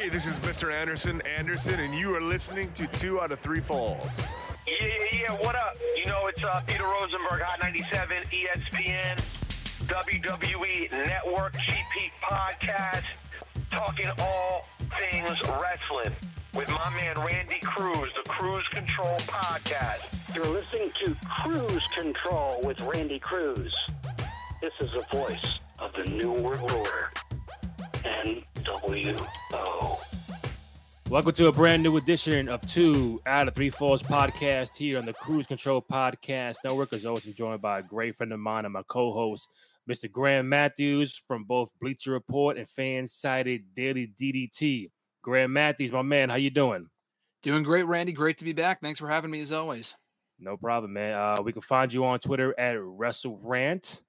Hey, this is Mr. Anderson Anderson, and you are listening to Two Out of Three Falls. Yeah, yeah, yeah. What up? You know, it's uh, Peter Rosenberg, Hot 97, ESPN, WWE Network, GP Podcast, talking all things wrestling with my man Randy Cruz, the Cruise Control Podcast. You're listening to Cruise Control with Randy Cruz. This is the voice of the New World Order. NWO. Welcome to a brand new edition of Two Out of Three Falls podcast here on the Cruise Control Podcast Network. As always, I'm joined by a great friend of mine and my co-host, Mr. Graham Matthews from both Bleacher Report and fan sided Daily DDT. Graham Matthews, my man, how you doing? Doing great, Randy. Great to be back. Thanks for having me as always. No problem, man. Uh, we can find you on Twitter at WrestleRant.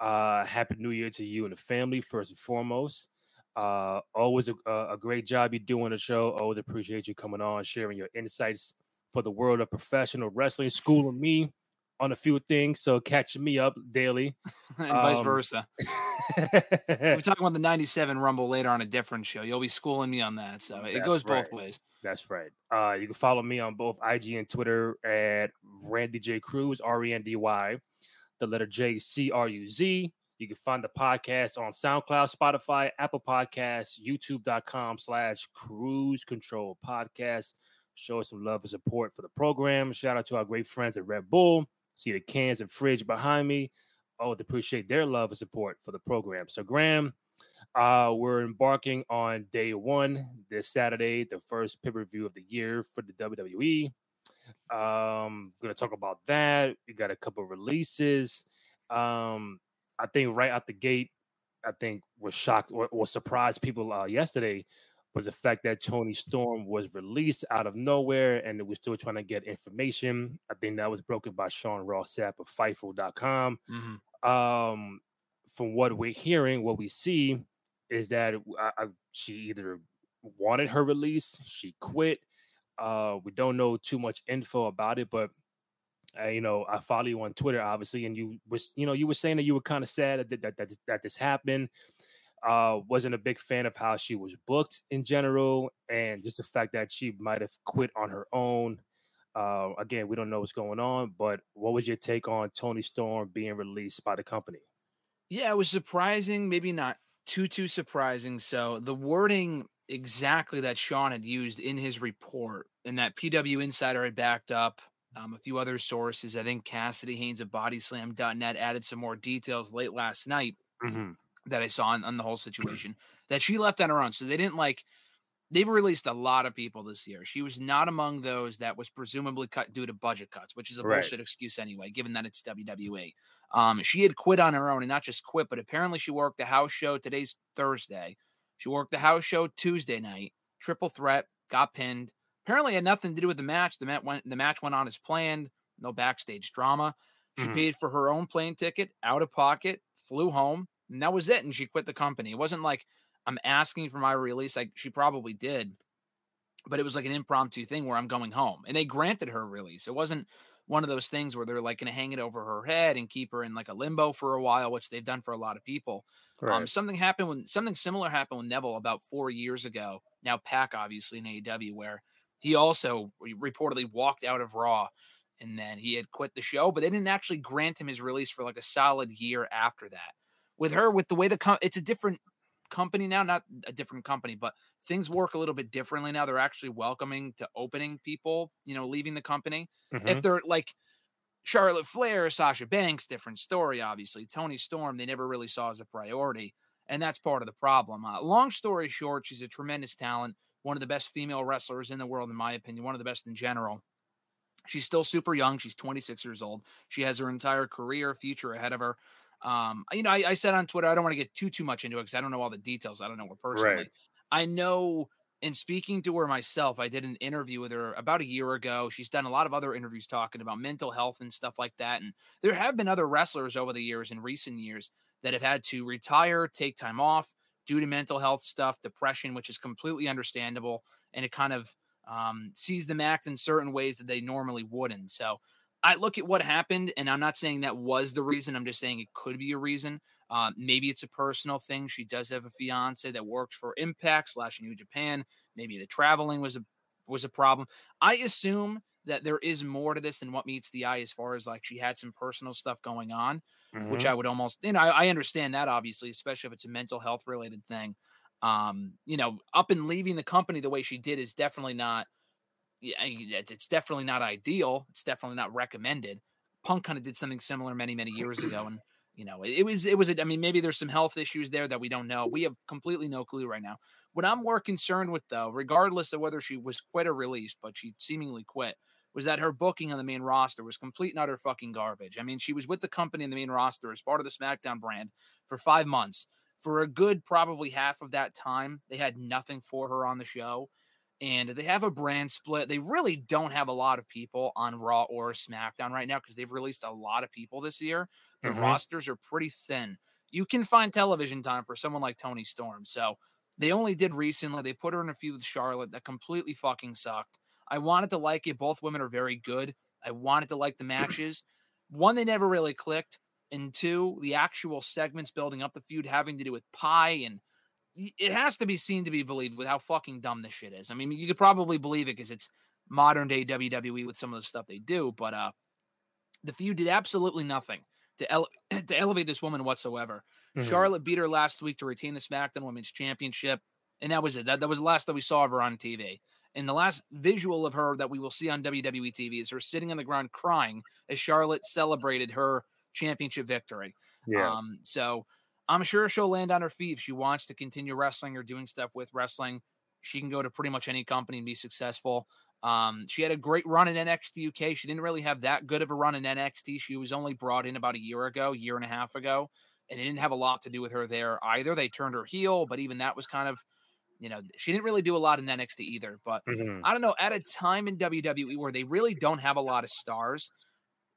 Uh, happy New Year to you and the family, first and foremost. Uh, always a, a great job you do on the show. Always appreciate you coming on, sharing your insights for the world of professional wrestling, schooling me on a few things. So catch me up daily, and vice um, versa. We're talking about the '97 Rumble later on a different show. You'll be schooling me on that, so it goes right. both ways. That's right. Uh, you can follow me on both IG and Twitter at Randy J Cruz, R E N D Y, the letter J C R U Z. You can find the podcast on SoundCloud, Spotify, Apple Podcasts, YouTube.com slash cruise control podcast. Show us some love and support for the program. Shout out to our great friends at Red Bull. See the cans and fridge behind me. I would appreciate their love and support for the program. So, Graham, uh, we're embarking on day one this Saturday, the first pay per view of the year for the WWE. Um, gonna talk about that. We got a couple releases. Um, I think right out the gate, I think was shocked or, or surprised people uh, yesterday was the fact that Toni Storm was released out of nowhere and we're still trying to get information. I think that was broken by Sean Ross Sapp of Fightful.com. Mm-hmm. Um, from what we're hearing, what we see is that I, I, she either wanted her release, she quit. Uh, we don't know too much info about it, but uh, you know, I follow you on Twitter, obviously, and you was, you know, you were saying that you were kind of sad that that, that that this happened. Uh, wasn't a big fan of how she was booked in general, and just the fact that she might have quit on her own. Uh, again, we don't know what's going on, but what was your take on Toni Storm being released by the company? Yeah, it was surprising, maybe not too too surprising. So the wording exactly that Sean had used in his report and that PW Insider had backed up um, a few other sources. I think Cassidy Haynes of bodyslam.net added some more details late last night mm-hmm. that I saw on, on the whole situation that she left on her own. So they didn't like, they've released a lot of people this year. She was not among those that was presumably cut due to budget cuts, which is a right. bullshit excuse anyway, given that it's WWE. Um, she had quit on her own and not just quit, but apparently she worked the house show. Today's Thursday. She worked the house show Tuesday night, triple threat, got pinned Apparently, had nothing to do with the match. The match went the match went on as planned. No backstage drama. She mm-hmm. paid for her own plane ticket out of pocket, flew home, and that was it. And she quit the company. It wasn't like I'm asking for my release. Like she probably did, but it was like an impromptu thing where I'm going home, and they granted her release. It wasn't one of those things where they're like going to hang it over her head and keep her in like a limbo for a while, which they've done for a lot of people. Um, right. Um, something happened when something similar happened with Neville about four years ago. Now PAC obviously in AEW, where he also reportedly walked out of Raw and then he had quit the show, but they didn't actually grant him his release for like a solid year after that. With her, with the way the com- it's a different company now, not a different company, but things work a little bit differently now. They're actually welcoming to opening people, you know, leaving the company. Mm-hmm. If they're like Charlotte Flair, Sasha Banks, different story, obviously. Toni Storm, they never really saw as a priority. And that's part of the problem. Uh, long story short, she's a tremendous talent one of the best female wrestlers in the world, in my opinion, one of the best in general. She's still super young. She's 26 years old. She has her entire career, future ahead of her. Um, you know, I, I said on Twitter, I don't want to get too too much into it because I don't know all the details. I don't know her personally. Right. I know in speaking to her myself, I did an interview with her about a year ago. She's done a lot of other interviews talking about mental health and stuff like that. And there have been other wrestlers over the years, in recent years, that have had to retire, take time off, due to mental health stuff, depression, which is completely understandable, and it kind of um, sees them act in certain ways that they normally wouldn't. So I look at what happened, and I'm not saying that was the reason. I'm just saying it could be a reason. Uh, maybe it's a personal thing. She does have a fiance that works for Impact slash New Japan. Maybe the traveling was a was a problem. I assume that there is more to this than what meets the eye as far as like she had some personal stuff going on, Mm-hmm. which I would almost, you know, I, I understand that obviously, especially if it's a mental health related thing. Um, you know, up and leaving the company the way she did is definitely not, yeah, it's, it's definitely not ideal. It's definitely not recommended. Punk kind of did something similar many, many years ago. And, you know, it, it was, it was, a, I mean, maybe there's some health issues there that we don't know. We have completely no clue right now. What I'm more concerned with, though, regardless of whether she was quit or released, but she seemingly quit, was that her booking on the main roster was complete and utter fucking garbage. I mean, she was with the company in the main roster as part of the SmackDown brand for five months. For a good probably half of that time, they had nothing for her on the show. And they have a brand split. They really don't have a lot of people on Raw or SmackDown right now because they've released a lot of people this year. The Mhm. rosters are pretty thin. You can find television time for someone like Toni Storm. So they only did recently. They put her in a feud with Charlotte that completely fucking sucked. I wanted to like it. Both women are very good. I wanted to like the matches. One, they never really clicked. And two, the actual segments building up the feud having to do with pie and it has to be seen to be believed with how fucking dumb this shit is. I mean, you could probably believe it because it's modern day WWE with some of the stuff they do, but uh the feud did absolutely nothing to ele- to elevate this woman whatsoever. Mhm. Charlotte beat her last week to retain the SmackDown Women's Championship, and that was it. That, that was the last that we saw of her on TV. And the last visual of her that we will see on WWE TV is her sitting on the ground crying as Charlotte celebrated her championship victory. Yeah. Um, so I'm sure she'll land on her feet if she wants to continue wrestling or doing stuff with wrestling. She can go to pretty much any company and be successful. Um, she had a great run in NXT UK. She didn't really have that good of a run in NXT. She was only brought in about a year ago, year and a half ago, and it didn't have a lot to do with her there either. They turned her heel, but even that was kind of, you know, she didn't really do a lot in NXT either. But Mhm. I don't know, at a time in WWE where they really don't have a lot of stars,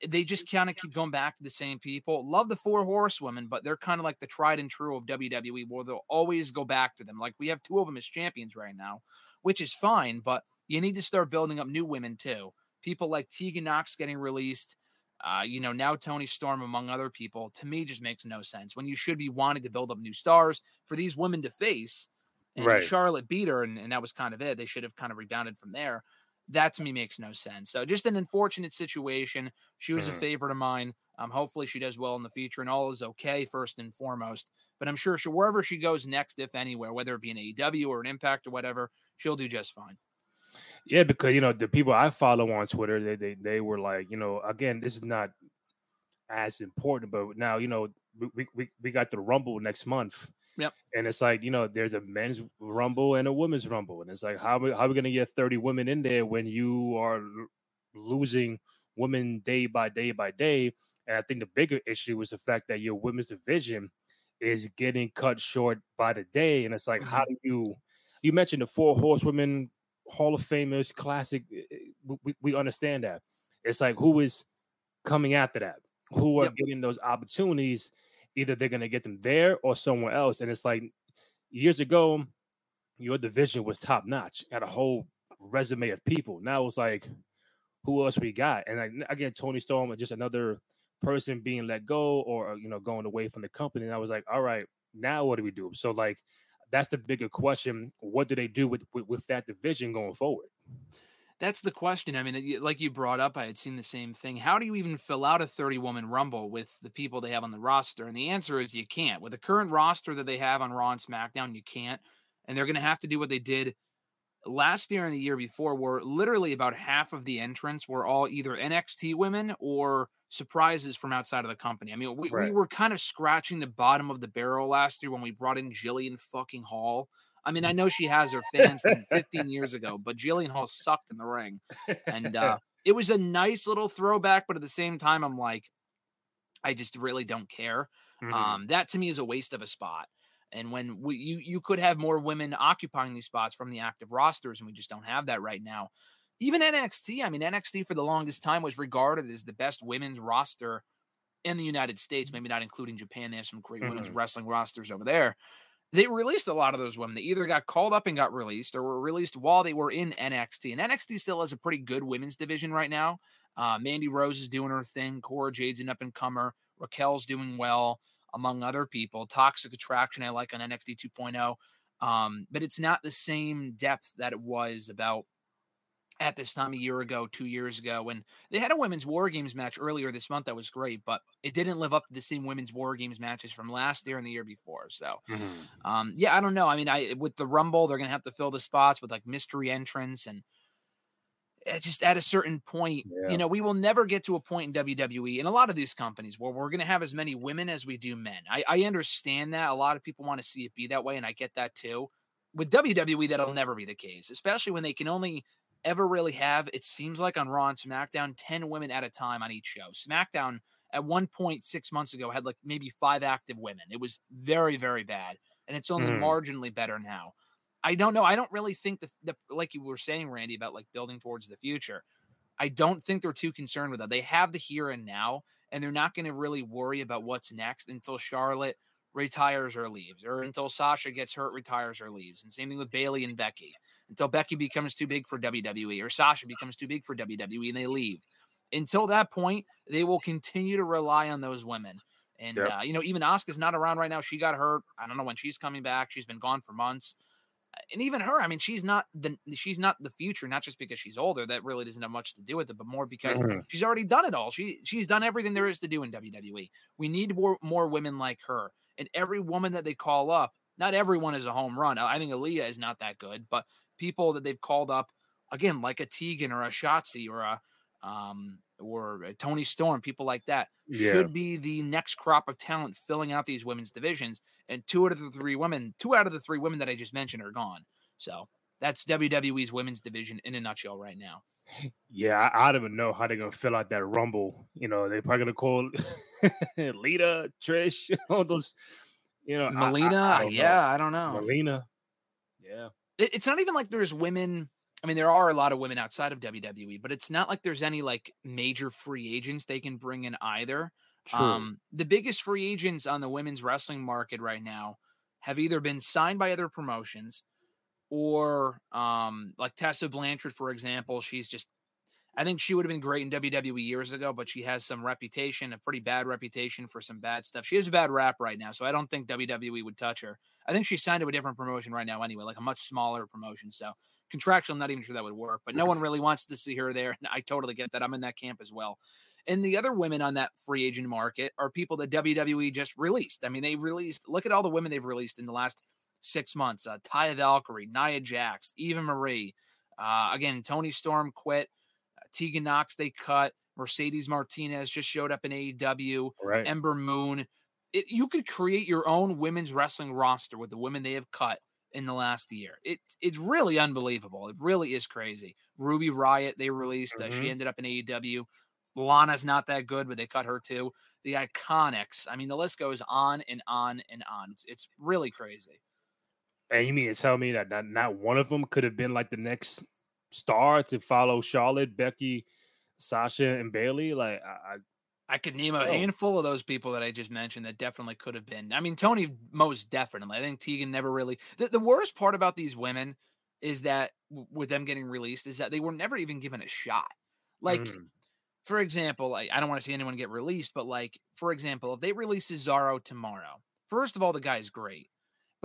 they just kind of keep going back to the same people. Love the four horsewomen, but they're kind of like the tried and true of WWE where they'll always go back to them. Like we have two of them as champions right now, which is fine, but you need to start building up new women too. People like Tegan Knox getting released, uh, you know, now Toni Storm, among other people, to me just makes no sense when you should be wanting to build up new stars for these women to face. And Right. Charlotte beat her, and, and that was kind of it. They should have kind of rebounded from there. That to me makes no sense. So just an unfortunate situation. She was Mhm. a favorite of mine. Um, hopefully she does well in the future and all is okay first and foremost. But I'm sure she, wherever she goes next, if anywhere, whether it be an AEW or an Impact or whatever, she'll do just fine. Yeah, because you know the people I follow on Twitter, they they, they were like, you know, again, this is not as important, but now you know we we, we got the Rumble next month. Yep. And it's like you know, there's a men's Rumble and a women's Rumble, and it's like how we how we gonna get 30 women in there when you are l- losing women day by day by day? And I think the bigger issue is the fact that your women's division is getting cut short by the day, and it's like, how do you? You mentioned the four horsewomen Hall of Famers, classic. eh, eh, we- We, we understand that. It's like who is coming after that? Who are Yep. getting those opportunities? Either they're gonna get them there or somewhere else. And it's like years ago, your division was top notch, had a whole resume of people. Now it's like, who else we got? And like, again, Toni Storm was just another person being let go or uh, you know going away from the company. And I was like, all right, now what do we do? So like that's the bigger question. What do they do with with, with that division going forward? That's the question. I mean, like you brought up, I had seen the same thing. How do you even fill out a 30 woman rumble with the people they have on the roster? And the answer is you can't. With the current roster that they have on Raw and SmackDown, you can't. And they're going to have to do what they did last year and the year before, where literally about half of the entrants were all either NXT women or surprises from outside of the company. I mean, we, we were kind of scratching the bottom of the barrel last year when we brought in Jillian fucking Hall. I mean, I know she has her fans from 15 years ago, but Jillian Hall sucked in the ring. And uh, it was a nice little throwback, but at the same time, I'm like, I just really don't care. Mhm. Um, that to me is a waste of a spot. And when we, you you could have more women occupying these spots from the active rosters, and we just don't have that right now. Even NXT, I mean, NXT for the longest time was regarded as the best women's roster in the United States. Maybe not including Japan; they have some great women's Mhm. wrestling rosters over there. They released a lot of those women. They either got called up and got released, or were released while they were in NXT. And NXT still has a pretty good women's division right now. Uh, Mandy Rose is doing her thing. Cora Jade's an up and comer. Raquel's doing well. among other people. Toxic Attraction, I like on NXT 2.0. Um, but it's not the same depth that it was about at this time a year ago, two years ago, and they had a women's war games match earlier this month that was great, but it didn't live up to the same women's war games matches from last year and the year before. So, Mm-hmm. um, yeah, I don't know. I mean, I with the Rumble, they're gonna have to fill the spots with like mystery entrance and just at a certain point, Yeah. you know, we will never get to a point in WWE and a lot of these companies where we're going to have as many women as we do men. I, I understand that. A lot of people want to see it be that way, and I get that too. With WWE, that'll never be the case, especially when they can only ever really have, it seems like on Raw and SmackDown, 10 women at a time on each show. SmackDown at one point six months ago had like maybe five active women. It was very, very bad. And it's only Mhm. marginally better now. I don't know. I don't really think that, the, like you were saying, Randy, about like building towards the future. I don't think they're too concerned with that. They have the here and now, and they're not going to really worry about what's next until Charlotte retires or leaves, or until Sasha gets hurt, retires or leaves. And same thing with Bayley and Becky. Until Becky becomes too big for WWE or Sasha becomes too big for WWE and they leave. Until that point, they will continue to rely on those women. And Yep. uh, you know, even Asuka's not around right now. She got hurt. I don't know when she's coming back. She's been gone for months. And even her, I mean, she's not the she's not the future, not just because she's older. That really doesn't have much to do with it, but more because Mhm. she's already done it all. She she's done everything there is to do in WWE. We need more more women like her. And every woman that they call up, not everyone is a home run. I think Aliyah is not that good, but people that they've called up again, like a Tegan or a Shotzi or a um or a Toni Storm, people like that Yeah. should be the next crop of talent filling out these women's divisions. And two out of the three women, two out of the three women that I just mentioned are gone. So that's WWE's women's division in a nutshell right now. Yeah, I, I don't even know how they're gonna fill out that rumble. You know, they're probably gonna call Lita, Trish, all those. You know, I- I- Melina, I don't know. yeah, I don't know. Melina. Yeah. It- it's not even like there's women. I mean, there are a lot of women outside of WWE, but it's not like there's any like major free agents they can bring in either. True. Um, the biggest free agents on the women's wrestling market right now have either been signed by other promotions or um, like Tessa Blanchard, for example. She's just, I think she would have been great in WWE years ago, but she has some reputation, a pretty bad reputation for some bad stuff. She has a bad rap right now, so I don't think WWE would touch her. I think she signed to a different promotion right now anyway, like a much smaller promotion. So contractual, I'm not even sure that would work, but no one really wants to see her there. And I totally get that. I'm in that camp as well. And the other women on that free agent market are people that WWE just released. I mean, they released, look at all the women they've released in the last six months uh, Taya Valkyrie, Nia Jax, Eva Marie. Uh, again, Toni Storm quit. Tegan Knox, they cut. Mercedes Martinez just showed up in AEW. right. Ember Moon. It, you could create your own women's wrestling roster with the women they have cut in the last year. It, it's really unbelievable. It really is crazy. Ruby Riot, they released. Uh, she ended up in AEW. Lana's not that good, but they cut her too. The Iconics. I mean, the list goes on and on and on. It's it's really crazy. And you mean to tell me that not, not one of them could have been like the next star to follow Charlotte, Becky, Sasha, and Bayley? Like, I, I I could name a handful of those people that I just mentioned that definitely could have been. I mean, Toni most definitely. I think Tegan never really. The, the worst part about these women is that w- with them getting released is that they were never even given a shot. Like, Mhm. for example, like, I don't want to see anyone get released, but like, for example, if they release Cesaro tomorrow, first of all, the guy's great.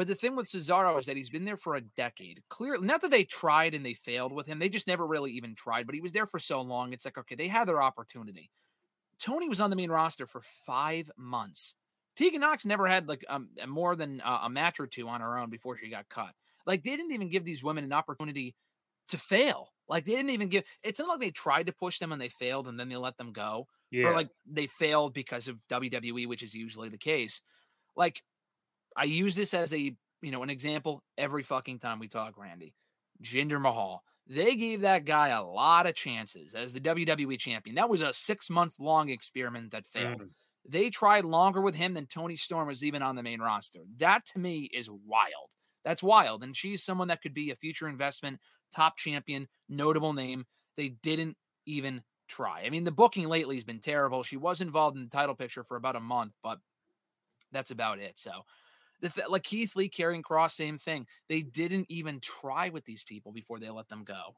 But the thing with Cesaro is that he's been there for a decade. Clearly, not that they tried and they failed with him. They just never really even tried, but he was there for so long. It's like, okay, they had their opportunity. Toni was on the main roster for five months. Tegan Knox never had like um, more than uh, a match or two on her own before she got cut. Like they didn't even give these women an opportunity to fail. Like they didn't even give. It's not like they tried to push them and they failed and then they let them go, yeah, or like they failed because of WWE, which is usually the case. Like I use this as a you know an example every fucking time we talk, Randy. Jinder Mahal. They gave that guy a lot of chances as the WWE champion. That was a six month long experiment that failed. Mhm. They tried longer with him than Toni Storm was even on the main roster. That to me is wild. That's wild. And she's someone that could be a future investment, top champion, notable name. They didn't even try. I mean, the booking lately has been terrible. She was involved in the title picture for about a month, but that's about it. So, th- like Keith Lee, Karrion Kross, same thing. They didn't even try with these people before they let them go.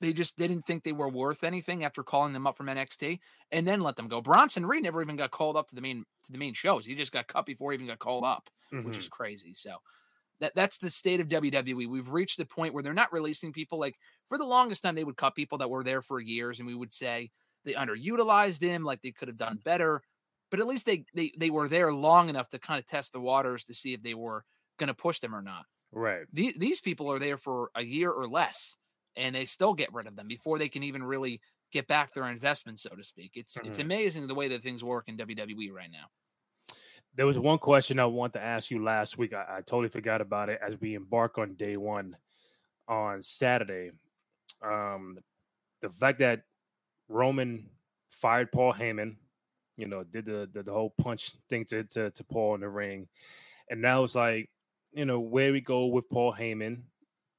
they just didn't think they were worth anything after calling them up from NXT and then let them go. Bronson Reed never even got called up to the main to the main shows. He just got cut before he even got called up, Mm-hmm. which is crazy. So that that's the state of WWE. We've reached the point where they're not releasing people like for the longest time they would cut people that were there for years and we would say they underutilized him like they could have done better. But at least they they they were there long enough to kind of test the waters to see if they were going to push them or not. right. The- these people are there for a year or less and they still get rid of them before they can even really get back their investment so to speak it's it's Mhm. amazing the way that things work in wwe right now There was one question I wanted to ask you last week. I, I totally forgot about it as we embark on day one on Saturday. Um, the fact that Roman fired Paul Heyman, you know, did the the, the whole punch thing to, to to Paul in the ring, and now it's like, you know, where we go with Paul Heyman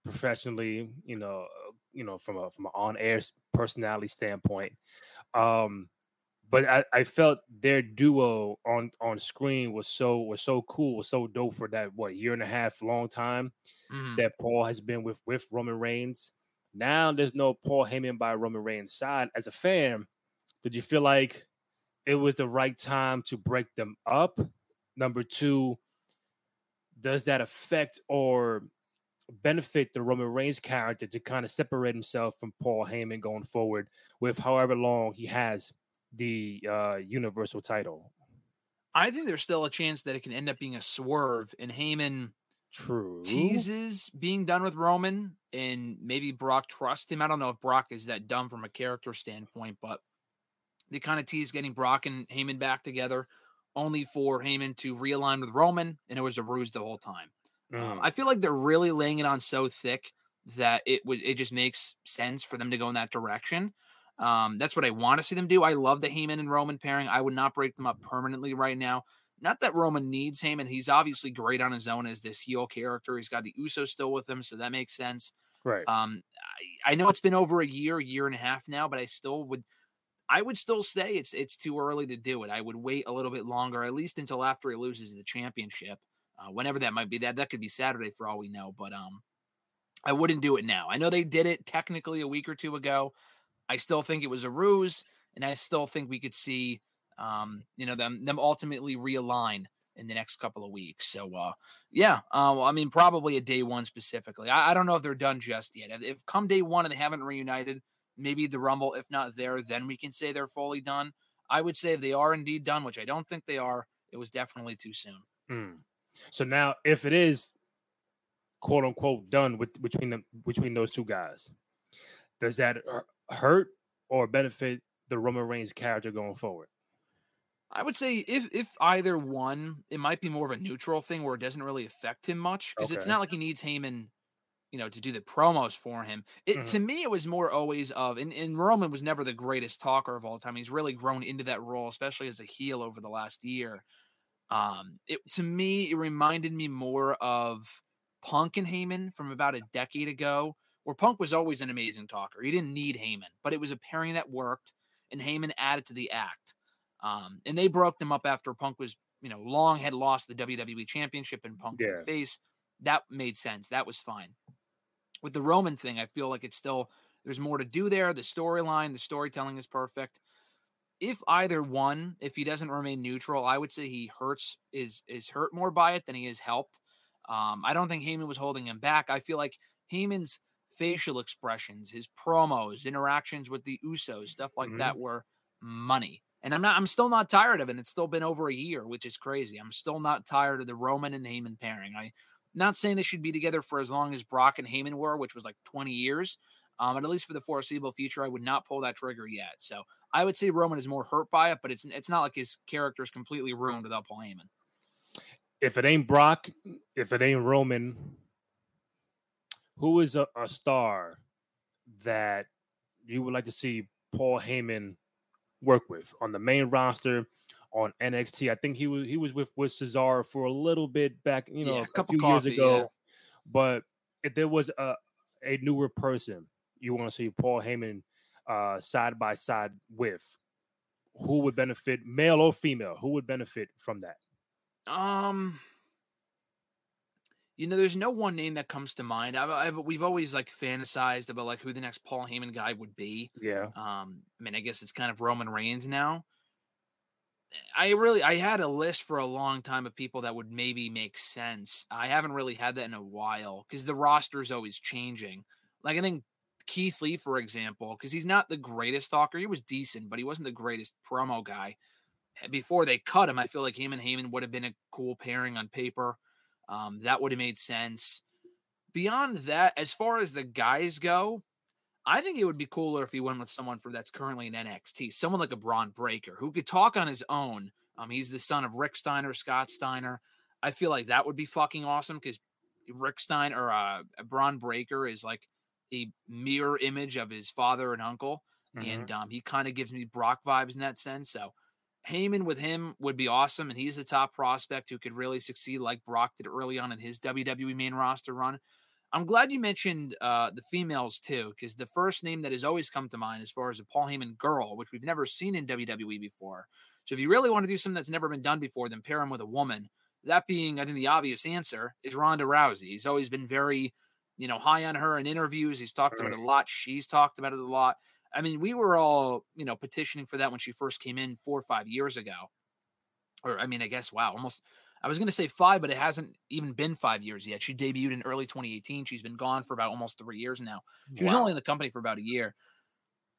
professionally, you know, uh, you know, from a from an on air personality standpoint. Um, but I, I felt their duo on on screen was so was so cool, was so dope for that what year and a half long time Mhm. that Paul has been with with Roman Reigns. Now there's no Paul Heyman by Roman Reigns' side. As a fan, did you feel like it was the right time to break them up? Number two, does that affect or benefit the Roman Reigns character to kind of separate himself from Paul Heyman going forward with however long he has the uh universal title? i think there's still a chance that it can end up being a swerve and Heyman True. teases being done with roman and maybe brock trust him i don't know if brock is that dumb from a character standpoint but they kind of tease getting brock and Heyman back together only for Heyman to realign with roman and it was a ruse the whole time Um, Mm, I feel like they're really laying it on so thick that it would it just makes sense for them to go in that direction. Um, that's what I want to see them do. I love the Heyman and Roman pairing. I would not break them up permanently right now. Not that Roman needs Heyman. He's obviously great on his own as this heel character. He's got the Uso still with him, so that makes sense. right. Um, I, I know it's been over a year, year and a half now, but I still would, I would still say it's it's too early to do it. I would wait a little bit longer, at least until after he loses the championship, uh, whenever that might be. That that could be Saturday for all we know, but um, I wouldn't do it now. I know they did it technically a week or two ago. I still think it was a ruse, and I still think we could see, um, you know, them them ultimately realign in the next couple of weeks. So, uh, yeah, uh, well, I mean, probably a day one specifically. I, I don't know if they're done just yet. If- come day one and they haven't reunited, maybe the Rumble, if not there, then we can say they're fully done. I would say they are indeed done, which I don't think they are. It was definitely too soon. Mm. So now, if it is quote unquote done with between them between those two guys, does that hurt or benefit the Roman Reigns character going forward? I would say if if either one, it might be more of a neutral thing where it doesn't really affect him much because it's not like he needs Heyman, you know, to do the promos for him. It Mhm. to me, it was more always of, and, and Roman was never the greatest talker of all time. He's really grown into that role, especially as a heel over the last year. Um, it to me, it reminded me more of Punk and Heyman from about a decade ago, where Punk was always an amazing talker. He didn't need Heyman, but it was a pairing that worked, and Heyman added to the act. Um, and they broke them up after Punk was, you know, long had lost the WWE championship and Punk yeah. face. That made sense. That was fine. With the Roman thing, I feel like it's still there's more to do there. The storyline, the storytelling is perfect. If either one, if he doesn't remain neutral, I would say he hurts is is hurt more by it than he is helped. Um, I don't think Heyman was holding him back. I feel like Heyman's facial expressions, his promos, interactions with the Usos, stuff like Mhm. that were money. And I'm not I'm still not tired of it. And it's still been over a year, which is crazy. I'm still not tired of the Roman and Heyman pairing. I not saying they should be together for as long as Brock and Heyman were, which was like 20 years. Um, at least for the foreseeable future, I would not pull that trigger yet. So I would say Roman is more hurt by it, but it's it's not like his character is completely ruined without Paul Heyman. If it ain't Brock, if it ain't Roman, who is a, a star that you would like to see Paul Heyman work with on the main roster on NXT? I think he was he was with with Cesaro for a little bit back, you know, Yeah, a, cup of few coffee, years ago. yeah. But if there was a a newer person you want to see Paul Heyman uh, side by side with, who would benefit, male or female? Who would benefit from that? Um, You know, there's no one name that comes to mind. I've, I've, we've always like fantasized about like who the next Paul Heyman guy would be. Yeah. Um, I mean, I guess it's kind of Roman Reigns now. I really I had a list for a long time of people that would maybe make sense. I haven't really had that in a while because the roster is always changing. Like I think Keith Lee, for example, because he's not the greatest talker. He was decent, but he wasn't the greatest promo guy. Before they cut him, I feel like him and Heyman would have been a cool pairing on paper. Um, that would have made sense. Beyond that, as far as the guys go, I think it would be cooler if he went with someone for that's currently in NXT, someone like a Bron Breakker who could talk on his own. Um, he's the son of Rick Steiner, Scott Steiner. I feel like that would be fucking awesome because Rick Steiner or uh, Bron Breakker is like a mirror image of his father and uncle, mm-hmm. and um, he kind of gives me Brock vibes in that sense. So Heyman with him would be awesome, and he's a top prospect who could really succeed like Brock did early on in his WWE main roster run. I'm glad you mentioned uh, the females too, because the first name that has always come to mind as far as a Paul Heyman girl, which we've never seen in WWE before. So if you really want to do something that's never been done before, then pair him with a woman. That being, I think the obvious answer is Ronda Rousey. He's always been very, you know, high on her in interviews. He's talked about it a lot. She's talked about it a lot. I mean, we were all, you know, petitioning for that when she first came in four or five years ago. Or, I mean, I guess, wow, almost I was going to say five, but it hasn't even been five years yet. She debuted in early 2018. She's been gone for about almost three years now. She wow. was only in the company for about a year.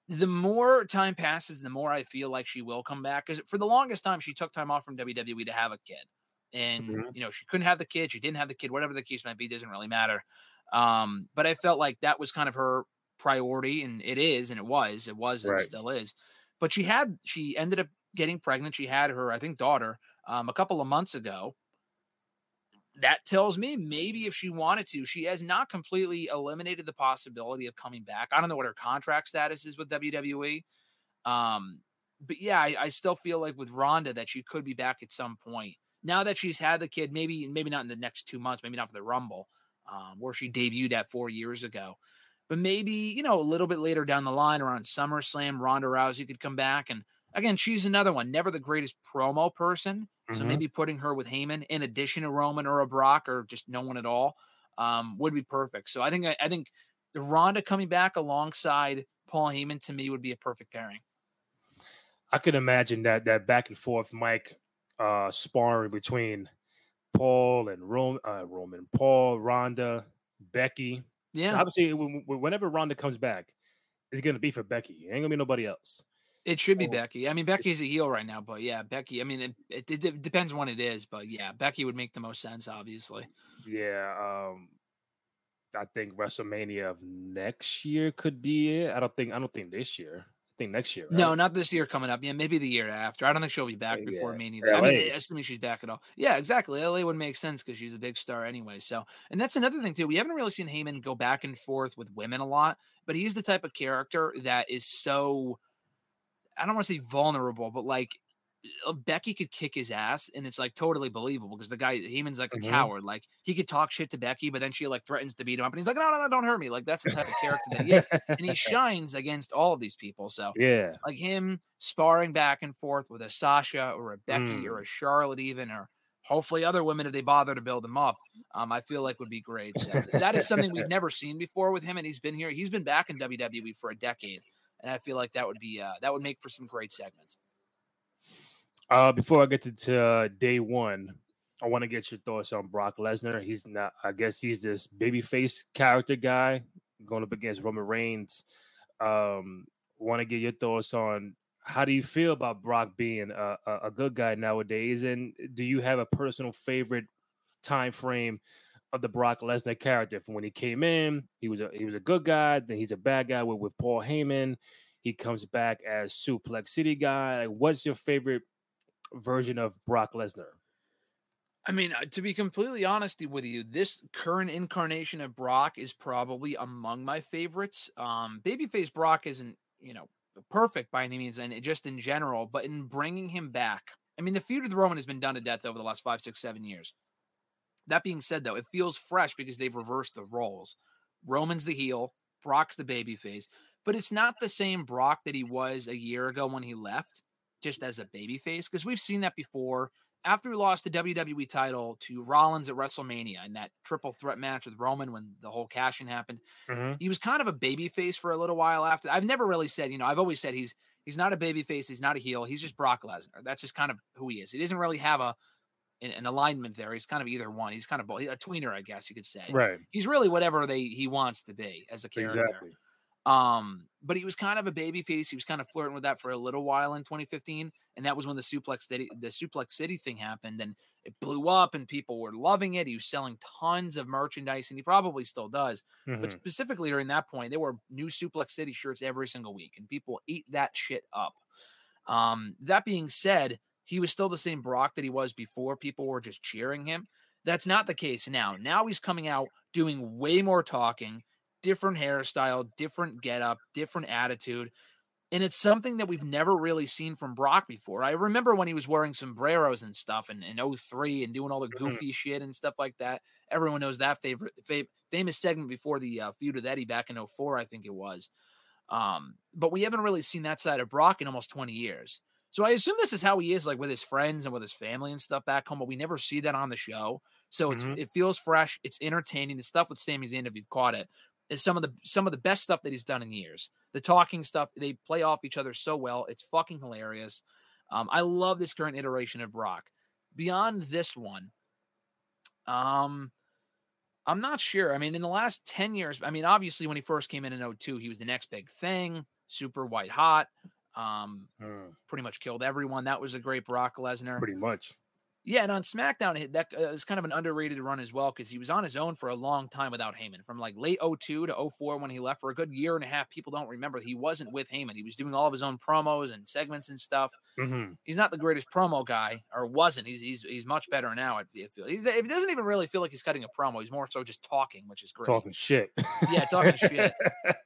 The more time passes, the more I feel like she will come back. Because for the longest time, she took time off from WWE to have a kid. And, mm-hmm. you know, she couldn't have the kid. She didn't have the kid, whatever the case might be, doesn't really matter. Um, but I felt like that was kind of her priority. And it is, and it was, it was, and right. still is. But she had, she ended up getting pregnant. She had her, I think, daughter um, a couple of months ago. That tells me maybe if she wanted to, she has not completely eliminated the possibility of coming back. I don't know what her contract status is with WWE. Um, but yeah, I, I still feel like with Ronda that she could be back at some point. Now that she's had the kid, maybe maybe not in the next two months, maybe not for the Rumble, um, where she debuted at four years ago. But maybe, you know, a little bit later down the line around SummerSlam, Ronda Rousey could come back and again, she's another one, never the greatest promo person. Mm-hmm. So maybe putting her with Heyman in addition to Roman or a Brock or just no one at all um, would be perfect. So I think I think the Ronda coming back alongside Paul Heyman to me would be a perfect pairing. I could imagine that that back and forth Mike uh, sparring between Paul and Roman, uh, Roman, Paul, Ronda, Becky. Yeah, obviously, whenever Ronda comes back, it's going to be for Becky. It ain't gonna be nobody else. It should be oh. Becky. I mean, Becky's a heel right now, but yeah, Becky. I mean, it, it, it, depends when it is, but yeah, Becky would make the most sense, obviously. Yeah, um, I think WrestleMania of next year could be it. I don't think. I don't think this year. I think next year. Right? No, not this year coming up. Yeah, maybe the year after. I don't think she'll be back before yeah. Mania. I mean, assuming she's back at all. Yeah, exactly. LA would make sense because she's a big star anyway. So, and that's another thing too. We haven't really seen Heyman go back and forth with women a lot, but he's the type of character that is so I don't want to say vulnerable, but like uh, Becky could kick his ass, and it's like totally believable because the guy Heyman's like a mm-hmm. coward. Like he could talk shit to Becky, but then she like threatens to beat him up, and he's like, "No, no, no, don't hurt me." Like that's the type of character that he is, and he shines against all of these people. So yeah, like him sparring back and forth with a Sasha or a Becky mm. or a Charlotte, even or hopefully other women if they bother to build them up. Um, I feel like would be great. So that is something we've never seen before with him, and he's been here. He's been back in WWE for a decade and I feel like that would be uh, that would make for some great segments. Uh, before I get to, to uh, day one, I want to get your thoughts on Brock Lesnar. He's not, I guess, he's this babyface character guy going up against Roman Reigns. Um, want to get your thoughts on how do you feel about Brock being a, a, a good guy nowadays, and do you have a personal favorite time frame of the Brock Lesnar character. From when he came in, he was a he was a good guy. Then he's a bad guy with, with Paul Heyman. He comes back as Suplex City guy. What's your favorite version of Brock Lesnar? I mean, uh, to be completely honest with you, this current incarnation of Brock is probably among my favorites. Um, Babyface Brock isn't, you know, perfect by any means, and just in general, but in bringing him back, I mean, the feud with Roman has been done to death over the last five, six, seven years. That being said, though, it feels fresh because they've reversed the roles. Roman's the heel, Brock's the babyface, but it's not the same Brock that he was a year ago when he left, just as a babyface, because we've seen that before. after he lost the WWE title to Rollins at WrestleMania in that triple threat match with Roman when the whole cash in happened, Mhm. he was kind of a baby face for a little while after. I've never really said, you know, I've always said he's he's not a baby face, he's not a heel, he's just Brock Lesnar. That's just kind of who he is. He doesn't really have a an, an alignment there. He's kind of either one. He's kind of both. a tweener, I guess you could say. Right. He's really whatever they he wants to be as a character. Exactly. Um, but he was kind of a baby face. He was kind of flirting with that for a little while in 2015, and that was when the suplex city, the suplex city thing happened, and it blew up, and people were loving it. He was selling tons of merchandise, and he probably still does. But Mhm. specifically during that point, there were new suplex city shirts every single week, and people ate that shit up. Um, that being said, he was still the same Brock that he was before. People were just cheering him. That's not the case now. Now he's coming out doing way more talking, different hairstyle, different getup, different attitude. And it's something that we've never really seen from Brock before. I remember when he was wearing sombreros and stuff in, in 03 and doing all the Mhm. goofy shit and stuff like that. Everyone knows that favorite fa- famous segment before the uh, feud with Eddie back in 04, I think it was. Um, but we haven't really seen that side of Brock in almost 20 years. So I assume this is how he is, like with his friends and with his family and stuff back home, but we never see that on the show. So it's Mhm. it feels fresh, it's entertaining. The stuff with Sami Zayn, if you've caught it, is some of the some of the best stuff that he's done in years. The talking stuff, they play off each other so well. It's fucking hilarious. Um, I love this current iteration of Brock. Beyond this one, um, I'm not sure. I mean, in the last 10 years, I mean, obviously when he first came in in 02, he was the next big thing, super white hot. Um, Mm, pretty much killed everyone. That was a great Brock Lesnar. Pretty much. Yeah, and on SmackDown, that uh, was kind of an underrated run as well because he was on his own for a long time without Heyman. From like late 02 to 04 when he left for a good year and a half, people don't remember he wasn't with Heyman. He was doing all of his own promos and segments and stuff. hmm He's not the greatest promo guy, or wasn't. He's he's, he's much better now. I feel he's it doesn't even really feel like he's cutting a promo. He's more so just talking, which is great. Talking shit. Yeah, talking shit.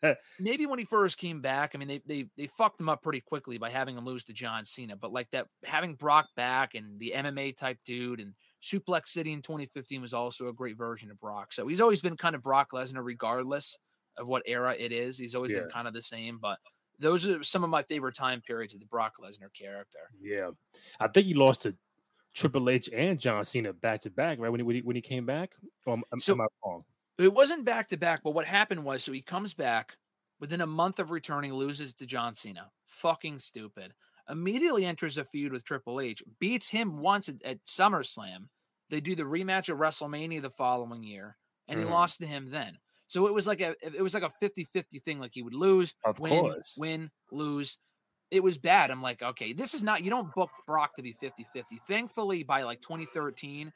maybe when he first came back, I mean, they they they fucked him up pretty quickly by having him lose to John Cena. But like that, having Brock back and the MMA type dude and Suplex City in 2015 was also a great version of Brock. So he's always been kind of Brock Lesnar, regardless of what era it is. He's always Yeah. been kind of the same. But those are some of my favorite time periods of the Brock Lesnar character. yeah. I think he lost to Triple H and John Cena back to back, right? When he when he, when he came back. Or am, So- am I wrong? It wasn't back to back, but what happened was so he comes back within a month of returning, loses to John Cena. Fucking stupid. Immediately enters a feud with Triple H, beats him once at, at SummerSlam. They do the rematch at WrestleMania the following year, and he Mhm. lost to him then. So it was like a it was like a 50-50 thing. Like he would lose, Of win, course. win, lose. It was bad. I'm like, okay, this is not you don't book Brock to be 50-50. Thankfully, by like 2013,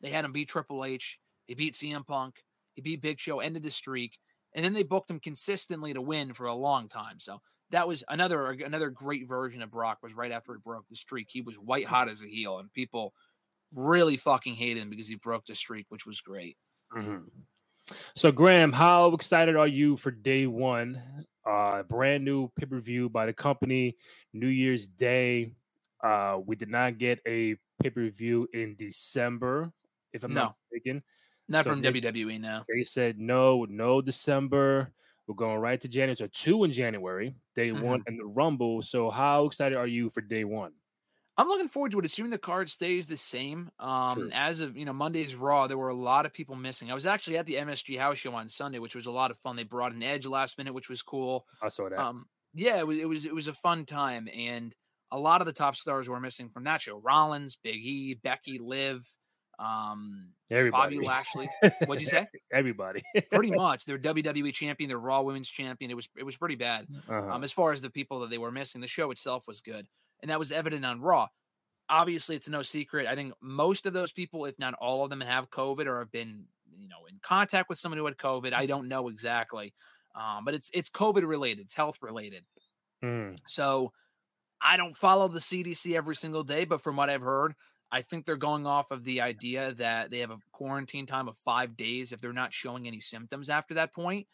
they had him beat Triple H. He beat CM Punk. He beat Big Show, ended the streak, and then they booked him consistently to win for a long time. So that was another another great version of Brock. Was right after he broke the streak. He was white hot as a heel, and people really fucking hated him because he broke the streak, which was great. Mhm. So, Graham, how excited are you for day one? Uh, brand new pay per view by the company, New Year's Day. Uh, we did not get a pay per view in December, if I'm not mistaken. Not So from they- WWE now. They said no, no December. We're going right to January. So two in January, day one, and the Rumble. So how excited are you for day one? I'm looking forward to it, assuming the card stays the same. Um, True. as of you know, Monday's Raw, there were a lot of people missing. I was actually at the MSG House Show on Sunday, which was a lot of fun. They brought an Edge last minute, which was cool. I saw that. Um, yeah, it was, it was it was a fun time, and a lot of the top stars were missing from that show: Rollins, Big E, Becky, Liv, um, Everybody. Bobby Lashley. What'd you say? Everybody. Pretty much, They're WWE champion, their Raw Women's champion. It was it was pretty bad. Uh-huh. Um, as far as the people that they were missing, the show itself was good, and that was evident on Raw. Obviously, it's no secret. I think most of those people, if not all of them, have COVID or have been, you know, in contact with someone who had COVID. I don't know exactly, um, but it's it's COVID related, it's health related. Mm, So I don't follow the CDC every single day, but from what I've heard, I think they're going off of the idea that they have a quarantine time of five days if they're not showing any symptoms after that point.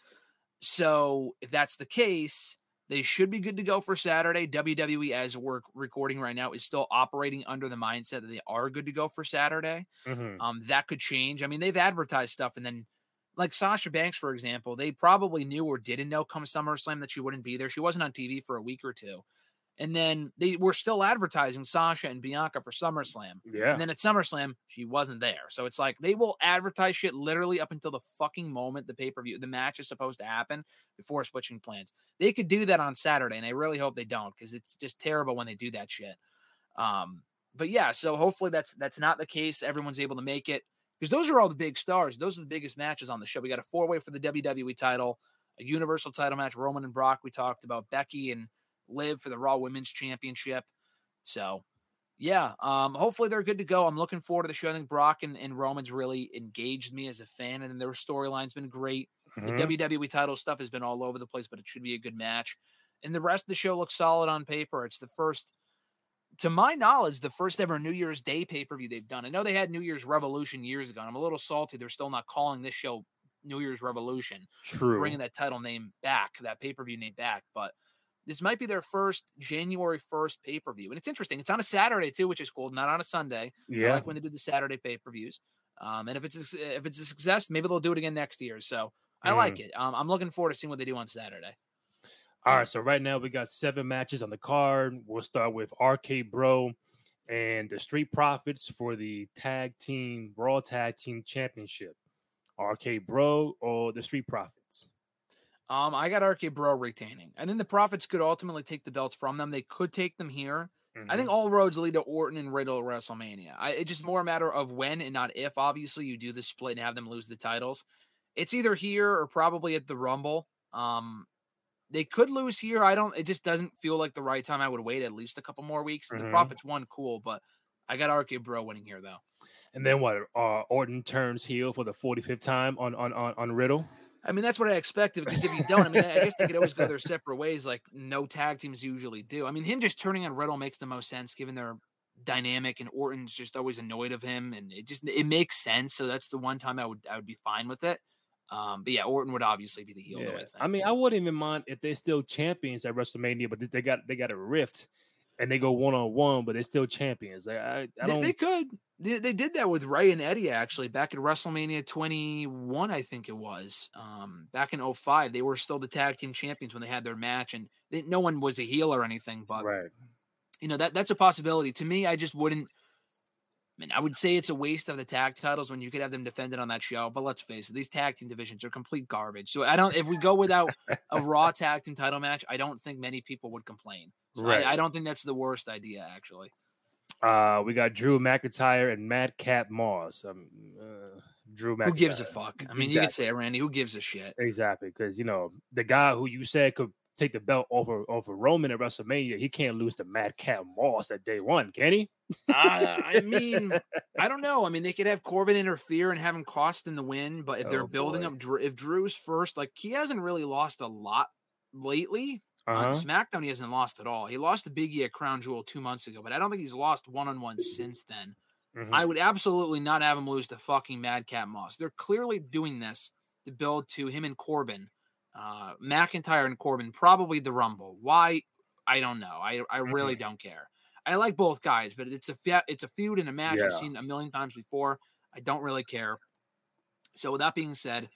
So if that's the case, they should be good to go for Saturday. WWE, as we're recording right now, is still operating under the mindset that they are good to go for Saturday. mhm. Um, that could change. I mean, they've advertised stuff, and then like Sasha Banks, for example, they probably knew or didn't know come SummerSlam that she wouldn't be there. She wasn't on TV for a week or two, And then they were still advertising Sasha and Bianca for SummerSlam. Yeah. And then at SummerSlam, she wasn't there. So it's like they will advertise shit literally up until the fucking moment the pay per view, the match is supposed to happen before switching plans. They could do that on Saturday, and I really hope they don't because it's just terrible when they do that shit. Um, but yeah, so hopefully that's that's not the case. Everyone's able to make it because those are all the big stars. Those are the biggest matches on the show. We got a four way for the WWE title, a Universal title match, Roman and Brock. We talked about Becky and Liv for the Raw Women's Championship. So, yeah, um, hopefully they're good to go. I'm looking forward to the show. I think Brock and, and Roman's really engaged me as a fan, and their storyline's been great. Mhm. The WWE title stuff has been all over the place, but it should be a good match. And the rest of the show looks solid on paper. It's the first, to my knowledge, the first ever New Year's Day pay per view they've done. I know they had New Year's Revolution years ago. And I'm a little salty they're still not calling this show New Year's Revolution True. bringing that title name back, that pay per view name back. But this might be their first January 1st pay per view. And it's interesting. It's on a Saturday too, which is cool, not on a Sunday. I yeah. like when they do the Saturday pay per views. Um, and if it's a, if it's a success, maybe they'll do it again next year. So I Mm. like it. Um, I'm looking forward to seeing what they do on Saturday. All right. So right now we got seven matches on the card. We'll start with RK Bro and the Street Profits for the Tag Team Raw Tag Team Championship. RK Bro or the Street Profits. Um, I got RK Bro retaining. I think the Profits could ultimately take the belts from them. They could take them here. I think Mhm. all roads lead to Orton and Riddle at WrestleMania. I, it's just more a matter of when and not if. Obviously, you do the split and have them lose the titles. It's either here or probably at the Rumble. Um, they could lose here. I don't. It just doesn't feel like the right time. I would wait at least a couple more weeks. The Mhm. Profits won, cool, but I got RK Bro winning here though. And then what? Uh, Orton turns heel for the 45th time on on on, on Riddle. I mean, that's what I expected because if you don't, I mean, I guess they could always go their separate ways, like no tag teams usually do. I mean, him just turning on Riddle makes the most sense given their dynamic, and Orton's just always annoyed of him, and it just it makes sense. So that's the one time I would I would be fine with it. Um, but yeah, Orton would obviously be the heel. Though, I, think. I mean, I wouldn't even mind if they're still champions at WrestleMania, but they got they got a rift and they go one on one, but they're still champions. I, I, I they, don't. they could. They, they did that with Ray and Eddie actually back at WrestleMania 21, I think it was. Um, back in 05, they were still the tag team champions when they had their match, and they, no one was a heel or anything. But right. you know that that's a possibility. To me, I just wouldn't. I mean, I would say it's a waste of the tag titles when you could have them defended on that show. But let's face it, these tag team divisions are complete garbage. So I don't. If we go without a Raw tag team title match, I don't think many people would complain. So Right. I, I don't think that's the worst idea, actually. Uh, we got Drew McIntyre and Madcap Moss. Um, uh, Drew McIntyre. Who gives a fuck? I mean, you could say it, Randy. Who gives a shit? Exactly, because you know the guy who you said could take the belt over over Roman at WrestleMania, he can't lose to Madcap Moss at day one, can he? Uh, I mean, I don't know. I mean, they could have Corbin interfere and have him cost them the win, but if they're Oh, building boy. up, Drew, if Drew's first, like he hasn't really lost a lot lately. Uh-huh. On SmackDown, he hasn't lost at all. He lost the Biggie at Crown Jewel two months ago, but I don't think he's lost one on one since then. Mhm. I would absolutely not have him lose to fucking Madcap Moss. They're clearly doing this to build to him and Corbin, uh, McIntyre and Corbin, probably the Rumble. Why? I don't know. I I really don't care. I like both guys, but it's a it's a feud and a match I've seen a million times before. I don't really care. So with that being said,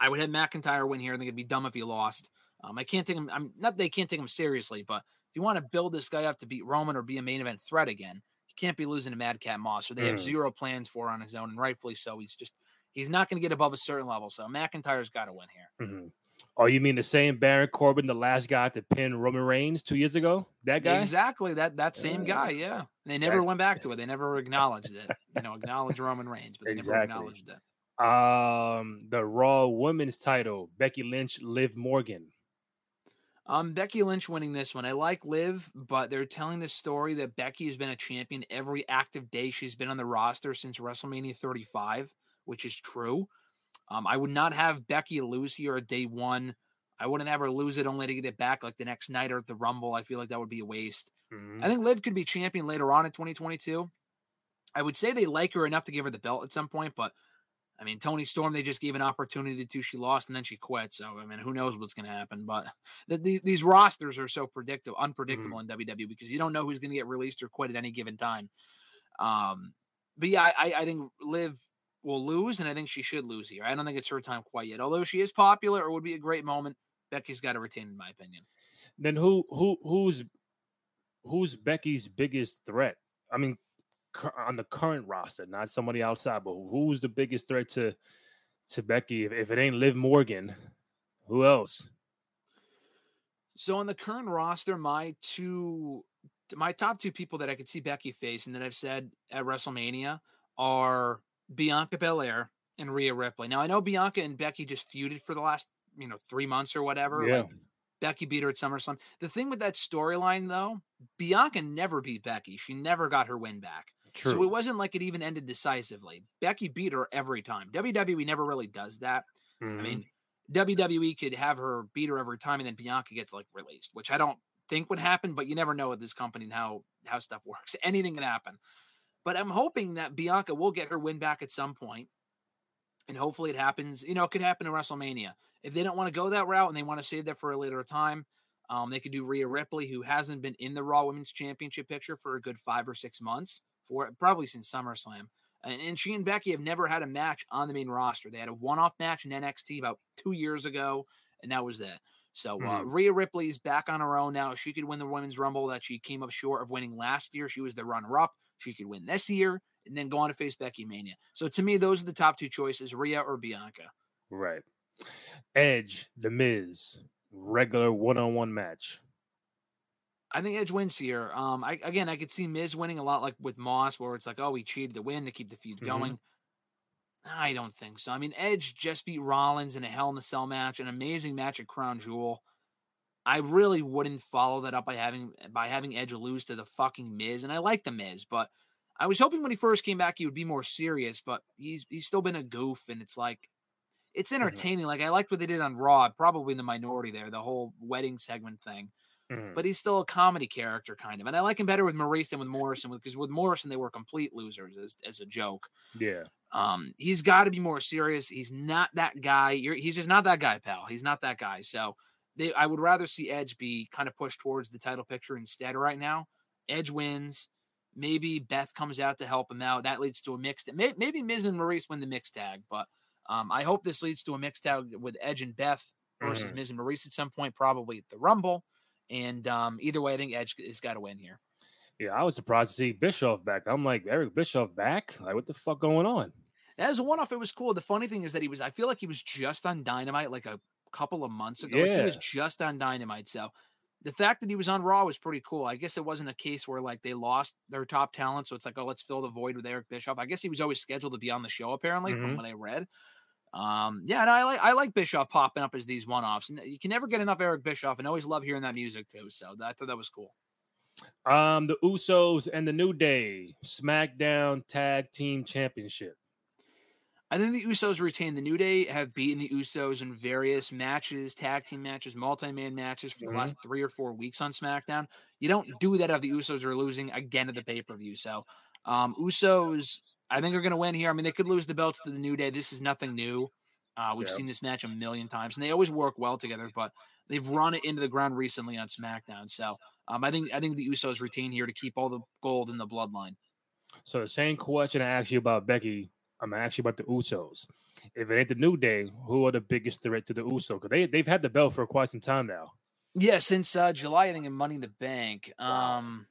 I would have McIntyre win here. I think it'd be dumb if he lost. Um, I can't take him. I'm not. They can't take him seriously, but if you want to build this guy up to beat Roman or be a main event threat again, he can't be losing to Madcap Moss. or they have Mm. zero plans for on his own, and rightfully so. He's just he's not going to get above a certain level. So McIntyre's got to win here. Mhm. Oh, you mean the same Baron Corbin, the last guy to pin Roman Reigns two years ago? That guy? Exactly that that same Yeah. guy. Yeah, they never That- went back to it. They never acknowledged it. You know, acknowledged Roman Reigns, but they never acknowledged it. Um, the Raw Women's title, Becky Lynch, Liv Morgan. Um, Becky Lynch winning this one. I like Liv, but they're telling this story that Becky has been a champion every active day she's been on the roster since WrestleMania 35, which is true. Um, I would not have Becky lose here at day one. I wouldn't have her lose it only to get it back like the next night or at the Rumble. I feel like that would be a waste. Mhm. I think Liv could be champion later on in 2022. I would say they like her enough to give her the belt at some point, but I mean, Toni Storm, they just gave an opportunity to. She lost and then she quit. So, I mean, who knows what's going to happen? But the, the, these rosters are so predictable, unpredictable in WWE because you don't know who's going to get released or quit at any given time. Um, but yeah, I, I think Liv will lose, and I think she should lose here. I don't think it's her time quite yet. Although she is popular, or would be a great moment. Becky's got to retain, in my opinion. Then who who who's who's Becky's biggest threat? I mean, on the current roster, not somebody outside, but who's the biggest threat to to Becky? If, if it ain't Liv Morgan, who else? So on the current roster, my two, my top two people that I could see Becky face, and that I've said at WrestleMania are Bianca Belair and Rhea Ripley. Now I know Bianca and Becky just feuded for the last, you know, three months or whatever. Yeah. Like Becky beat her at SummerSlam. The thing with that storyline though, Bianca never beat Becky. She never got her win back. True. So it wasn't like it even ended decisively. Becky beat her every time. WWE never really does that. I Mhm. mean, WWE could have her beat her every time, and then Bianca gets like released, which I don't think would happen. But you never know with this company and how how stuff works. Anything can happen. But I'm hoping that Bianca will get her win back at some point, and hopefully it happens. You know, it could happen in WrestleMania. If they don't want to go that route and they want to save that for a later time, um, they could do Rhea Ripley, who hasn't been in the Raw Women's Championship picture for a good five or six months, for probably since SummerSlam. And, and she and Becky have never had a match on the main roster. They had a one-off match in NXT about two years ago, and that was that. So uh, Rhea Ripley's back on her own now. She could win the Women's Rumble that she came up short of winning last year. She was the runner-up. She could win this year and then go on to face Becky Mania. So to me, those are the top two choices: Rhea or Bianca. Right. Edge, The Miz, regular one on one match. I think Edge wins here. Um, I again, I could see Miz winning a lot, like with Moss, where it's like, oh, he cheated the win to keep the feud Mhm. going. I don't think so. I mean, Edge just beat Rollins in a Hell in a Cell match, an amazing match at Crown Jewel. I really wouldn't follow that up by having by having Edge lose to the fucking Miz, and I like the Miz, but I was hoping when he first came back he would be more serious, but he's he's still been a goof, and it's like it's entertaining. Like I liked what they did on Raw, probably in the minority there, the whole wedding segment thing Mhm. but he's still a comedy character kind of. And I like him better with Maurice than with Morrison because with Morrison they were complete losers as, as a joke. Yeah. Um, he's got to be more serious. He's not that guy. You're, he's just not that guy, pal. He's not that guy. So they, I would rather see Edge be kind of pushed towards the title picture instead right now. Edge wins. Maybe Beth comes out to help him out. That leads to a mixed. Maybe Miz and Maurice win the mixed tag, but um, I hope this leads to a mixed tag with Edge and Beth versus Mhm. Miz and Maurice at some point, probably at the Rumble. And um, either way, I think Edge has got to win here. Yeah. I was surprised to see Bischoff back. I'm like, Eric Bischoff back? Like, what the fuck going on? As a one-off, it was cool. The funny thing is that he was. I feel like he was just on Dynamite like a couple of months ago. Like, he was just on Dynamite. So the fact that he was on Raw was pretty cool. I guess it wasn't a case where like they lost their top talent, so it's like, oh, let's fill the void with Eric Bischoff. I guess he was always scheduled to be on the show, apparently, from Mhm. what I read. Um, yeah, and I like I like Bischoff popping up as these one-offs. And you can never get enough Eric Bischoff, and always love hearing that music too. So that, I thought that was cool. Um, the Usos and the New Day SmackDown Tag Team Championship. I think the Usos retain the New Day have beaten the Usos in various matches, tag team matches, multi-man matches for the Mhm. last three or four weeks on SmackDown. You don't do that if the Usos are losing again at the pay-per-view. So um Usos, I think are gonna win here. I mean, they could lose the belts to the New Day. This is nothing new. Uh, we've Yeah. seen this match a million times, and they always work well together, but they've run it into the ground recently on SmackDown. So um, I think I think the Usos retain here to keep all the gold in the bloodline. So the same question I asked you about Becky, I'm gonna ask you about the Usos. If it ain't the New Day, who are the biggest threat to the Usos? Because they they've had the belt for quite some time now. Yeah, since uh, July, I think in Money in the Bank. Um,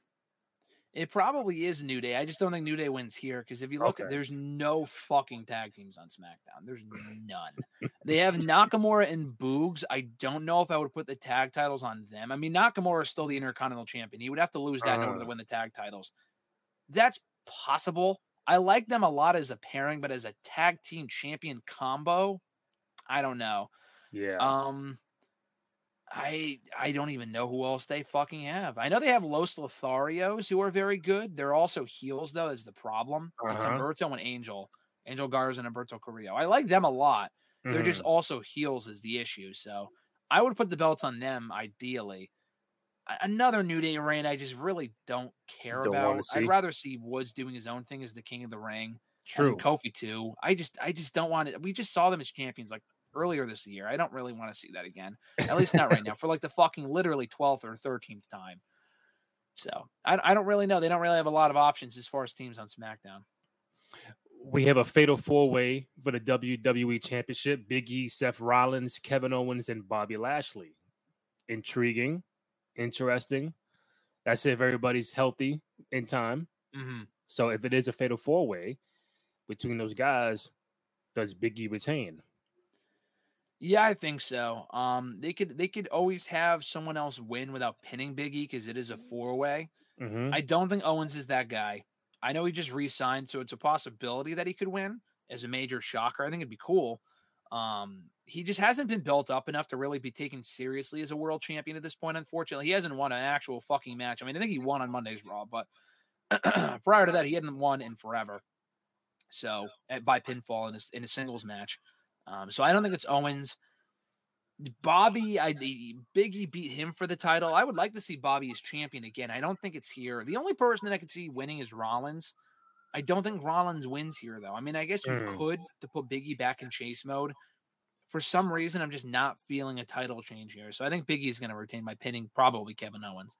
it probably is New Day. I just don't think New Day wins here because if you look, Okay. there's no fucking tag teams on SmackDown. There's none. they have Nakamura and Boogs. I don't know if I would put the tag titles on them. I mean, Nakamura is still the Intercontinental Champion. He would have to lose that in order to Uh. win the tag titles. That's possible. I like them a lot as a pairing, but as a tag team champion combo, I don't know. Yeah. Um, I I don't even know who else they fucking have. I know they have Los Lotharios who are very good. They're also heels though, is the problem. It's Uh-huh. Umberto and Angel, Angel Garza and Umberto Carrillo. I like them a lot. They're just Mhm. also heels is the issue. So I would put the belts on them ideally. A- Another New Day reign, I just really don't care Don't about. I'd rather see Woods doing his own thing as the king of the ring. I true. mean, Kofi too. I just I just don't want it. We just saw them as champions like earlier this year. I don't really want to see that again. At least not right now. For like the fucking literally 12th or 13th time. So I, I don't really know. They don't really have a lot of options as far as teams on SmackDown. we have a fatal four way for the WWE Championship: Big E, Seth Rollins, Kevin Owens, and Bobby Lashley. Intriguing, interesting. That's if everybody's healthy in time. hmm So if it is a fatal four way between those guys, does Biggie retain? Yeah, I think so. Um, they could they could always have someone else win without pinning Biggie because it is a four way. Mm-hmm. I don't think Owens is that guy. I know he just re-signed, so it's a possibility that he could win as a major shocker. I think it'd be cool. Um, he just hasn't been built up enough to really be taken seriously as a world champion at this point. Unfortunately, he hasn't won an actual fucking match. I mean, I think he won on Monday's Raw, but prior to that, he hadn't won in forever. So at, by pinfall in a, in a singles match. Um, so I don't think it's Owens. Bobby, I the- Biggie beat him for the title. I would like to see Bobby as champion again. I don't think it's here. The only person that I could see winning is Rollins. I don't think Rollins wins here though. I mean, I guess you Mm. could to put Biggie back in chase mode. For some reason, I'm just not feeling a title change here. So I think Biggie is going to retain by pinning probably Kevin Owens.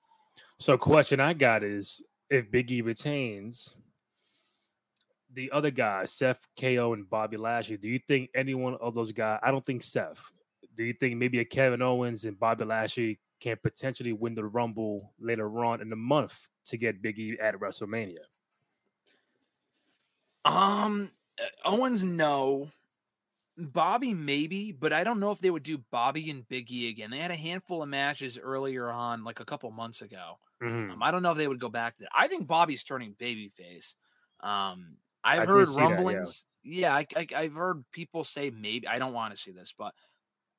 So, question I got is if Biggie retains, the other guys, Seth, KO, and Bobby Lashley, do you think any one of those guys? I don't think Seth. Do you think maybe a Kevin Owens and Bobby Lashley can potentially win the Rumble later on in the month to get Biggie at WrestleMania? Um, uh, Owens, no. Bobby, maybe, but I don't know if they would do Bobby and Biggie again. They had a handful of matches earlier on, like a couple months ago. Mhm. Um, I don't know if they would go back to that. I think Bobby's turning babyface. Um, I've I heard see that, yeah. rumblings. yeah, I, I, I've heard people say maybe. I don't want to see this, but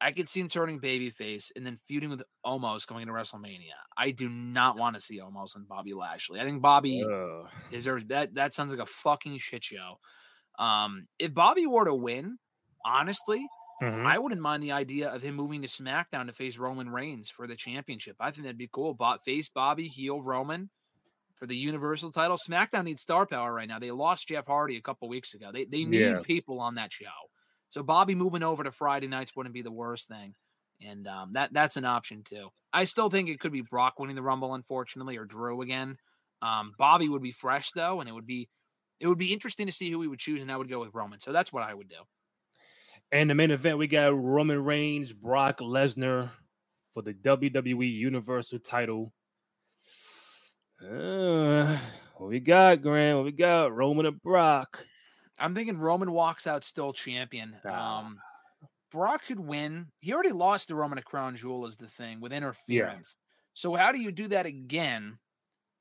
I could see him turning babyface and then feuding with Omos going into WrestleMania. I do not want to see Omos and Bobby Lashley. I think Bobby Ugh. deserves that. That sounds like a fucking shit show. Um, if Bobby were to win, honestly, Mhm. I wouldn't mind the idea of him moving to SmackDown to face Roman Reigns for the championship. I think that'd be cool. Bot face Bobby, heel Roman for the Universal title. SmackDown needs star power right now. They lost Jeff Hardy a couple weeks ago. They they need Yeah. people on that show. So Bobby moving over to Friday nights wouldn't be the worst thing. And um, that that's an option too. I still think it could be Brock winning the Rumble, unfortunately, or Drew again. Um, Bobby would be fresh though, and it would be it would be interesting to see who we would choose, and I would go with Roman. So that's what I would do. And the main event, we got Roman Reigns, Brock Lesnar for the WWE Universal title. Uh, what we got, Graham? What we got? Roman and Brock. I'm thinking Roman walks out still champion. Ah. Um, Brock could win. He already lost to Roman a crown jewel is the thing with interference. So how do you do that again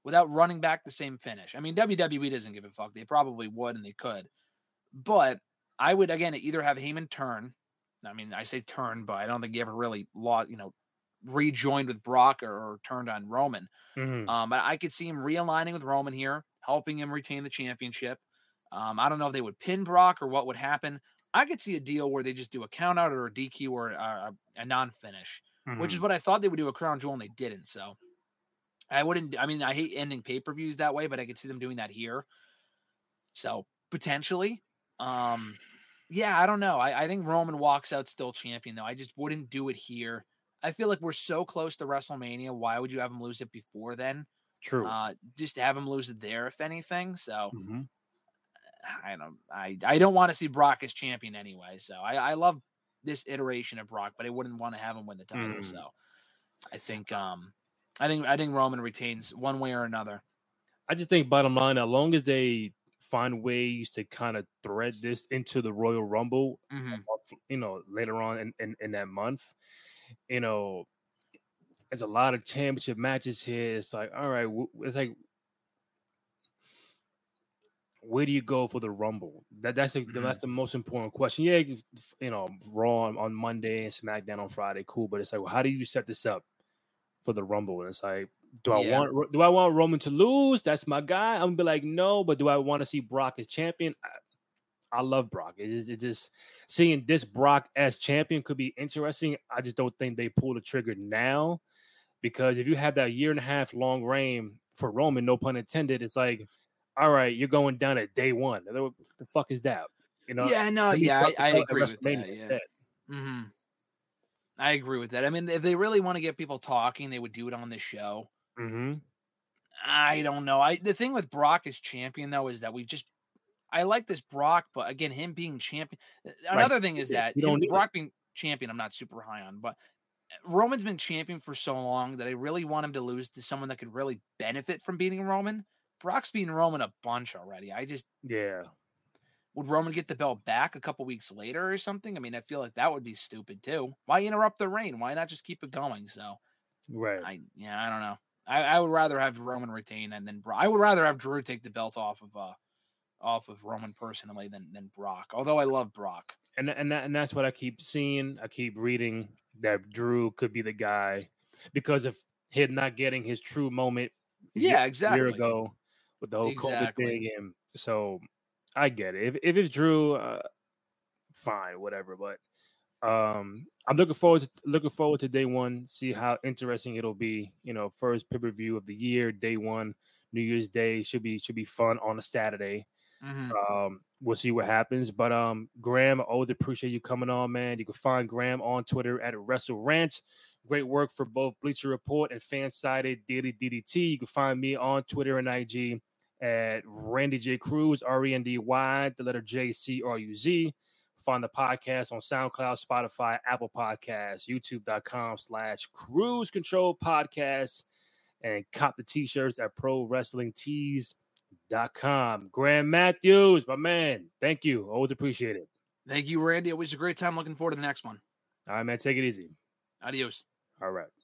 without running back the same finish? I mean, WWE doesn't give a fuck. They probably would and they could. But I would again either have Heyman turn. I mean, I say turn, but I don't think he ever really lost, you know, rejoined with Brock or, or turned on Roman. Mhm. Um, but I could see him realigning with Roman here, helping him retain the championship. Um, I don't know if they would pin Brock or what would happen. I could see a deal where they just do a count out or a DQ or a, a non finish, which is Mhm. what I thought they would do a crown jewel and they didn't. So I wouldn't, I mean, I hate ending pay per views that way, but I could see them doing that here. So potentially, um, yeah, I don't know. I, I think Roman walks out still champion though. I just wouldn't do it here. I feel like we're so close to WrestleMania. Why would you have him lose it before then? True. Uh, just have him lose it there, if anything. So Mhm. I don't, I, I don't want to see Brock as champion anyway. So I, I love this iteration of Brock, but I wouldn't want to have him win the title. Mm. So I think, um, I think, I think Roman retains one way or another. I just think bottom line, as long as they find ways to kind of thread this into the Royal Rumble, Mhm. you know, later on in, in, in that month, you know, there's a lot of championship matches here. It's like, all right, it's like, where do you go for the Rumble? That that's the, that's the most important question. Yeah, you you know, Raw on, on Monday and SmackDown on Friday, cool. But it's like, well, how do you set this up for the Rumble? And it's like, do I Yeah. want do I want Roman to lose? That's my guy. I'm gonna be like, no, but do I want to see Brock as champion? I, I love Brock. It is it just seeing this Brock as champion could be interesting. I just don't think they pull the trigger now because if you have that year and a half long reign for Roman, no pun intended, it's like, all right, you're going down at day one. What the fuck is that? You know? yeah, no, yeah, I, I agree with that. Yeah. instead. hmm I agree with that. I mean, if they really want to get people talking, they would do it on this show. Mhm. I don't know. I the thing with Brock as champion though is that we just I like this Brock, but again, him being champion. Another thing is that you don't him- need it. Brock being champion, I'm not super high on, but Roman's been champion for so long that I really want him to lose to someone that could really benefit from beating Roman. Brock's beaten Roman a bunch already. I just Yeah. would Roman get the belt back a couple weeks later or something? I mean, I feel like that would be stupid too. Why interrupt the reign? Why not just keep it going? So Right. I yeah, I don't know. I, I would rather have Roman retain and then Brock. I would rather have Drew take the belt off of uh off of Roman personally than than Brock. Although I love Brock. and and that, and that's what I keep seeing. I keep reading that Drew could be the guy because of him not getting his true moment. Yeah, exactly. year ago with the whole Exactly. COVID thing, and so I get it. If if it's Drew, uh, fine, whatever. But um, I'm looking forward to looking forward to day one. See how interesting it'll be. You know, first pay per view of the year, day one, New Year's Day should be should be fun on a Saturday. Mhm. Um, we'll see what happens. But um, Graham, I always appreciate you coming on, man. You can find Graham on Twitter at Wrestle Rant. Great work for both Bleacher Report and Fansided Daily DDT. You can find me on Twitter and IG at Rendy J Cruz, R E N D Y, the letter J C R U Z. Find the podcast on SoundCloud, Spotify, Apple Podcasts, YouTube.com slash Cruz Control Podcast, and cop the t-shirts at Pro Wrestling Tees dot. Graham Matthews, my man. Thank you. Always appreciate it. Thank you, Randy. Always a great time. Looking forward to the next one. All right, man. Take it easy. Adios. All right.